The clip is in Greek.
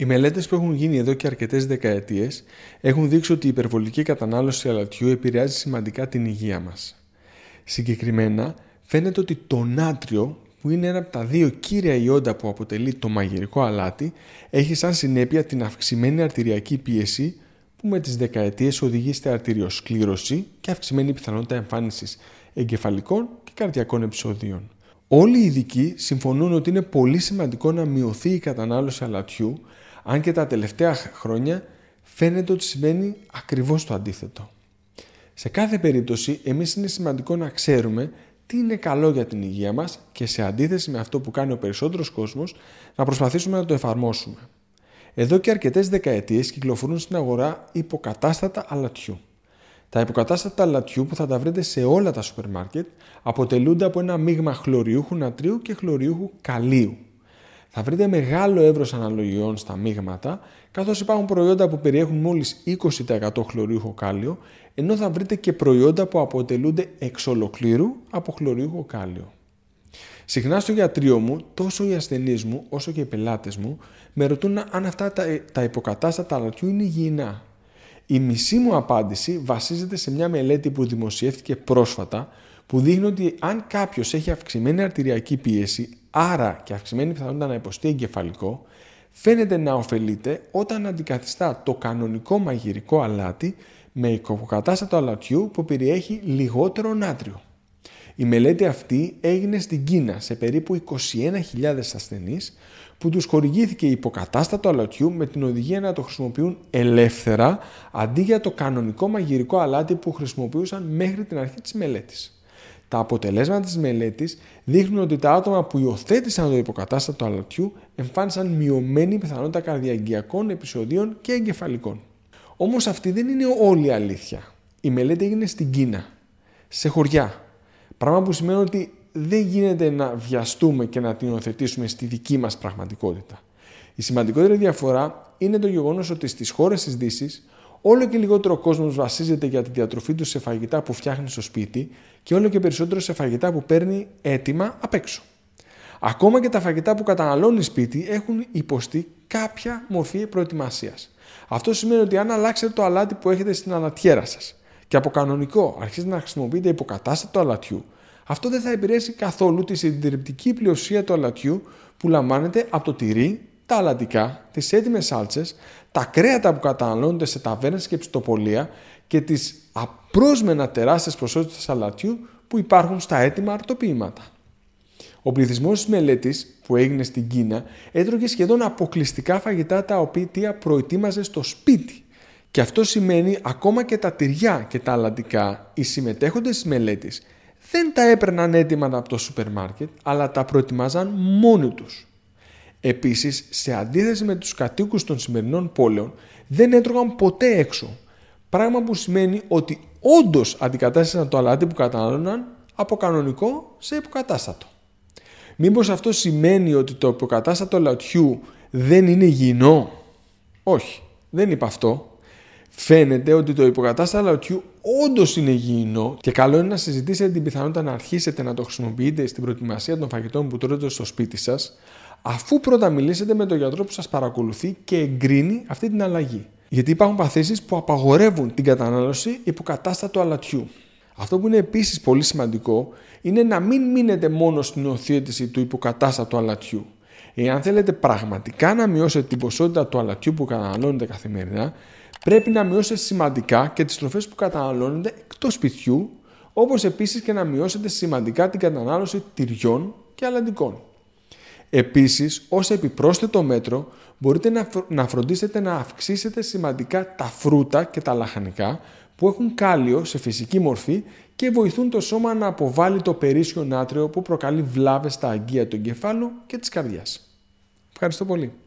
Οι μελέτες που έχουν γίνει εδώ και αρκετές δεκαετίες έχουν δείξει ότι η υπερβολική κατανάλωση αλατιού επηρεάζει σημαντικά την υγεία μας. Συγκεκριμένα, φαίνεται ότι το νάτριο, που είναι ένα από τα δύο κύρια ιόντα που αποτελεί το μαγειρικό αλάτι, έχει σαν συνέπεια την αυξημένη αρτηριακή πίεση που με τις δεκαετίες οδηγεί στη αρτηριοσκλήρωση και αυξημένη πιθανότητα εμφάνισης εγκεφαλικών και καρδιακών επεισοδίων. Όλοι οι ειδικοί συμφωνούν ότι είναι πολύ σημαντικό να μειωθεί η κατανάλωση αλατιού, αν και τα τελευταία χρόνια φαίνεται ότι σημαίνει ακριβώς το αντίθετο. Σε κάθε περίπτωση, εμείς είναι σημαντικό να ξέρουμε τι είναι καλό για την υγεία μας και σε αντίθεση με αυτό που κάνει ο περισσότερος κόσμος, να προσπαθήσουμε να το εφαρμόσουμε. Εδώ και αρκετές δεκαετίες κυκλοφορούν στην αγορά υποκατάστατα αλατιού. Τα υποκατάστατα αλατιού που θα τα βρείτε σε όλα τα σούπερ μάρκετ αποτελούνται από ένα μείγμα χλωριούχου νατρίου και χλωριούχου καλίου. Θα βρείτε μεγάλο εύρος αναλογιών στα μείγματα, καθώς υπάρχουν προϊόντα που περιέχουν μόλις 20% χλωριούχο κάλιο, ενώ θα βρείτε και προϊόντα που αποτελούνται εξ ολοκλήρου από χλωριούχο κάλιο. Συχνά στο γιατρίο μου, τόσο οι ασθενείς μου όσο και οι πελάτες μου με ρωτούν αν αυτά τα, τα υποκατάστατα αλατιού είναι υγιεινά. Η μισή μου απάντηση βασίζεται σε μια μελέτη που δημοσιεύτηκε πρόσφατα που δείχνει ότι αν κάποιος έχει αυξημένη αρτηριακή πίεση, άρα και αυξημένη πιθανότητα να υποστεί εγκεφαλικό, φαίνεται να ωφελείται όταν αντικαθιστά το κανονικό μαγειρικό αλάτι με υποκατάστατο αλατιού που περιέχει λιγότερο νάτριο. Η μελέτη αυτή έγινε στην Κίνα σε περίπου 21.000 ασθενείς που τους χορηγήθηκε υποκατάστατο αλατιού με την οδηγία να το χρησιμοποιούν ελεύθερα αντί για το κανονικό μαγειρικό αλάτι που χρησιμοποιούσαν μέχρι την αρχή της μελέτης. Τα αποτελέσματα της μελέτης δείχνουν ότι τα άτομα που υιοθέτησαν το υποκατάστατο αλατιού εμφάνισαν μειωμένη πιθανότητα καρδιαγγειακών επεισοδίων και εγκεφαλικών. Όμως αυτή δεν είναι όλη η αλήθεια. Η μελέτη έγινε στην Κίνα, σε χωριά, Πράγμα που σημαίνει ότι δεν γίνεται να βιαστούμε και να την υιοθετήσουμε στη δική μας πραγματικότητα. Η σημαντικότερη διαφορά είναι το γεγονός ότι στις χώρες της Δύσης όλο και λιγότερο κόσμος βασίζεται για τη διατροφή του σε φαγητά που φτιάχνει στο σπίτι και όλο και περισσότερο σε φαγητά που παίρνει έτοιμα απ' έξω. Ακόμα και τα φαγητά που καταναλώνει σπίτι έχουν υποστεί κάποια μορφή προετοιμασίας. Αυτό σημαίνει ότι αν αλλάξετε το αλάτι που έχετε στην αλατιέρα σας και από κανονικό αρχίζετε να χρησιμοποιείτε υποκατάστατο αλατιού, αυτό δεν θα επηρεάσει καθόλου τη συντριπτική πλειοσία του αλατιού που λαμβάνεται από το τυρί, τα αλατικά, τις έτοιμε σάλτσες, τα κρέατα που καταναλώνονται σε ταβέρνες και πιστοπολία και τις απρόσμενα τεράστιες ποσότητες αλατιού που υπάρχουν στα έτοιμα αρτοποιήματα. Ο πληθυσμός της μελέτης που έγινε στην Κίνα έτρωγε σχεδόν αποκλειστικά φαγητά τα οποία προετοίμαζε στο σπίτι και αυτό σημαίνει ακόμα και τα τυριά και τα αλαντικά, οι συμμετέχοντες της μελέτης δεν τα έπαιρναν έτοιμα από το σούπερ μάρκετ, αλλά τα προετοιμάζαν μόνοι τους. Επίσης, σε αντίθεση με τους κατοίκους των σημερινών πόλεων, δεν έτρωγαν ποτέ έξω. Πράγμα που σημαίνει ότι όντως αντικατάστασαν το αλάτι που κατανάλωναν από κανονικό σε υποκατάστατο. Μήπως αυτό σημαίνει ότι το υποκατάστατο λατιού δεν είναι υγιεινό; Όχι, δεν είπα αυτό φαίνεται ότι το υποκατάστατο λαοτιού όντως είναι υγιεινό και καλό είναι να συζητήσετε την πιθανότητα να αρχίσετε να το χρησιμοποιείτε στην προετοιμασία των φαγητών που τρώτε στο σπίτι σας, αφού πρώτα μιλήσετε με τον γιατρό που σας παρακολουθεί και εγκρίνει αυτή την αλλαγή. Γιατί υπάρχουν παθήσεις που απαγορεύουν την κατανάλωση υποκατάστατου αλατιού. Αυτό που είναι επίσης πολύ σημαντικό είναι να μην μείνετε μόνο στην οθέτηση του υποκατάστατου αλατιού. Εάν θέλετε πραγματικά να μειώσετε την ποσότητα του αλατιού που καταναλώνετε καθημερινά, πρέπει να μειώσετε σημαντικά και τις τροφές που καταναλώνετε εκτός σπιτιού, όπως επίσης και να μειώσετε σημαντικά την κατανάλωση τυριών και αλαντικών. Επίσης, ως επιπρόσθετο μέτρο, μπορείτε να φροντίσετε να αυξήσετε σημαντικά τα φρούτα και τα λαχανικά που έχουν κάλιο σε φυσική μορφή και βοηθούν το σώμα να αποβάλει το περίσσιο νάτριο που προκαλεί βλάβες στα αγγεία του εγκεφάλου και της καρδιάς. Ευχαριστώ πολύ.